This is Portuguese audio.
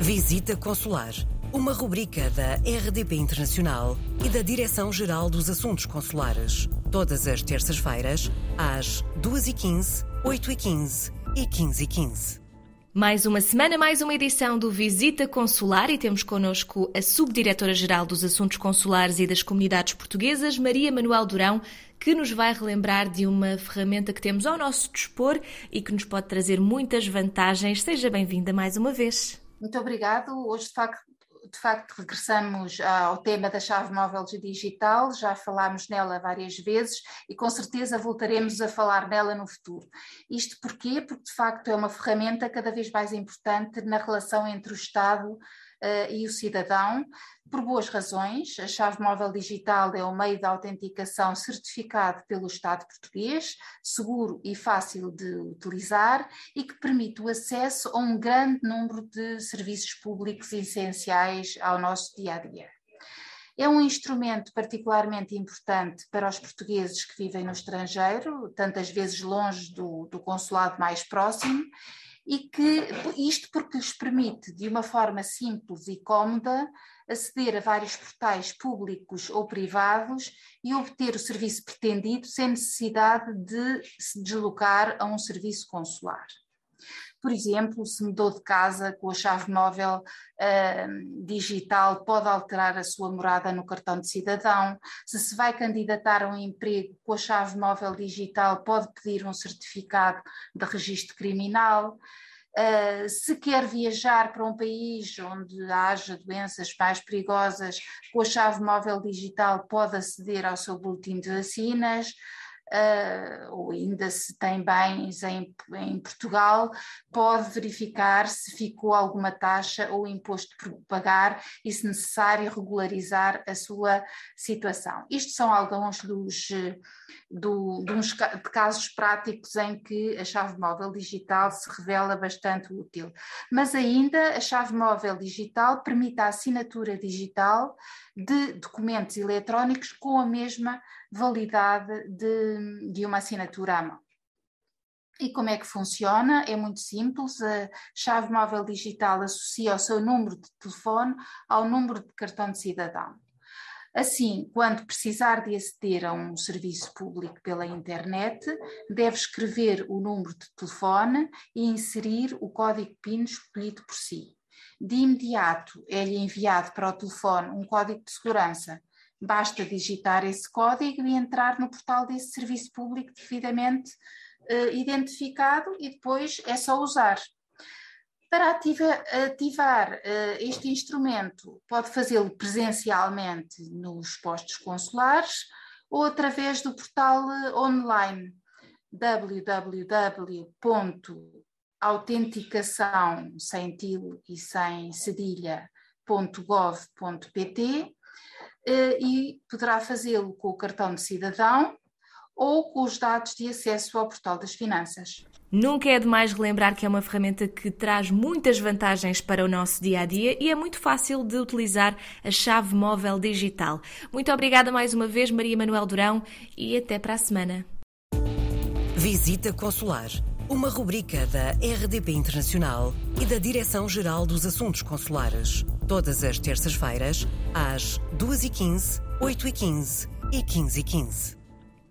Visita Consular, uma rubrica da RDP Internacional e da Direção-Geral dos Assuntos Consulares. Todas as terças-feiras, às 2h15, 8h15 e 15h15. Mais uma semana, mais uma edição do Visita Consular e temos connosco a Subdiretora-Geral dos Assuntos Consulares e das Comunidades Portuguesas, Maria Manuel Durão, que nos vai relembrar de uma ferramenta que temos ao nosso dispor e que nos pode trazer muitas vantagens. Seja bem-vinda mais uma vez. Muito obrigado. Hoje, de facto, de facto, regressamos ao tema da chave móvel digital, já falámos nela várias vezes e com certeza voltaremos a falar nela no futuro. Isto porquê? Porque de facto é uma ferramenta cada vez mais importante na relação entre o Estado uh, e o cidadão, por boas razões. A chave móvel digital é o meio de autenticação certificado pelo Estado português, seguro e fácil de utilizar e que permite o acesso a um grande número de serviços públicos essenciais ao nosso dia a dia. É um instrumento particularmente importante para os portugueses que vivem no estrangeiro, tantas vezes longe do, do consulado mais próximo, e que isto porque lhes permite, de uma forma simples e cómoda, aceder a vários portais públicos ou privados e obter o serviço pretendido sem necessidade de se deslocar a um serviço consular. Por exemplo, se mudou de casa com a chave móvel uh, digital, pode alterar a sua morada no cartão de cidadão. Se se vai candidatar a um emprego com a chave móvel digital, pode pedir um certificado de registro criminal. Uh, se quer viajar para um país onde haja doenças mais perigosas, com a chave móvel digital pode aceder ao seu boletim de vacinas uh, ou ainda se tem bens em, em Portugal, pode verificar se ficou alguma taxa ou imposto por pagar e, se necessário, regularizar a sua situação. Isto são alguns dos, do, de casos práticos em que a chave móvel digital se revela bastante útil. Mas ainda a chave móvel digital permite a assinatura digital de documentos eletrónicos com a mesma validade de, de uma assinatura à mão. E como é que funciona? É muito simples. A chave móvel digital associa o seu número de telefone ao número de cartão de cidadão. Assim, quando precisar de aceder a um serviço público pela internet, deve escrever o número de telefone e inserir o código PIN escolhido por si. De imediato é-lhe enviado para o telefone um código de segurança Basta digitar esse código e entrar no portal desse serviço público devidamente uh, identificado e depois é só usar. Para ativar, ativar uh, este instrumento, pode fazê-lo presencialmente nos postos consulares ou através do portal eh, online www.autenticação sem til e sem cedilha.gov.pt e poderá fazê-lo com o cartão de cidadão ou com os dados de acesso ao portal das finanças. Nunca é demais relembrar que é uma ferramenta que traz muitas vantagens para o nosso dia a dia e é muito fácil de utilizar a chave móvel digital. Muito obrigada mais uma vez, Maria Manuel Durão, e até para a semana. Visita Consular, uma rubrica da RDP Internacional e da Direção-Geral dos Assuntos Consulares. Todas as terças-feiras, às 2h15, 8h15 e 15h15.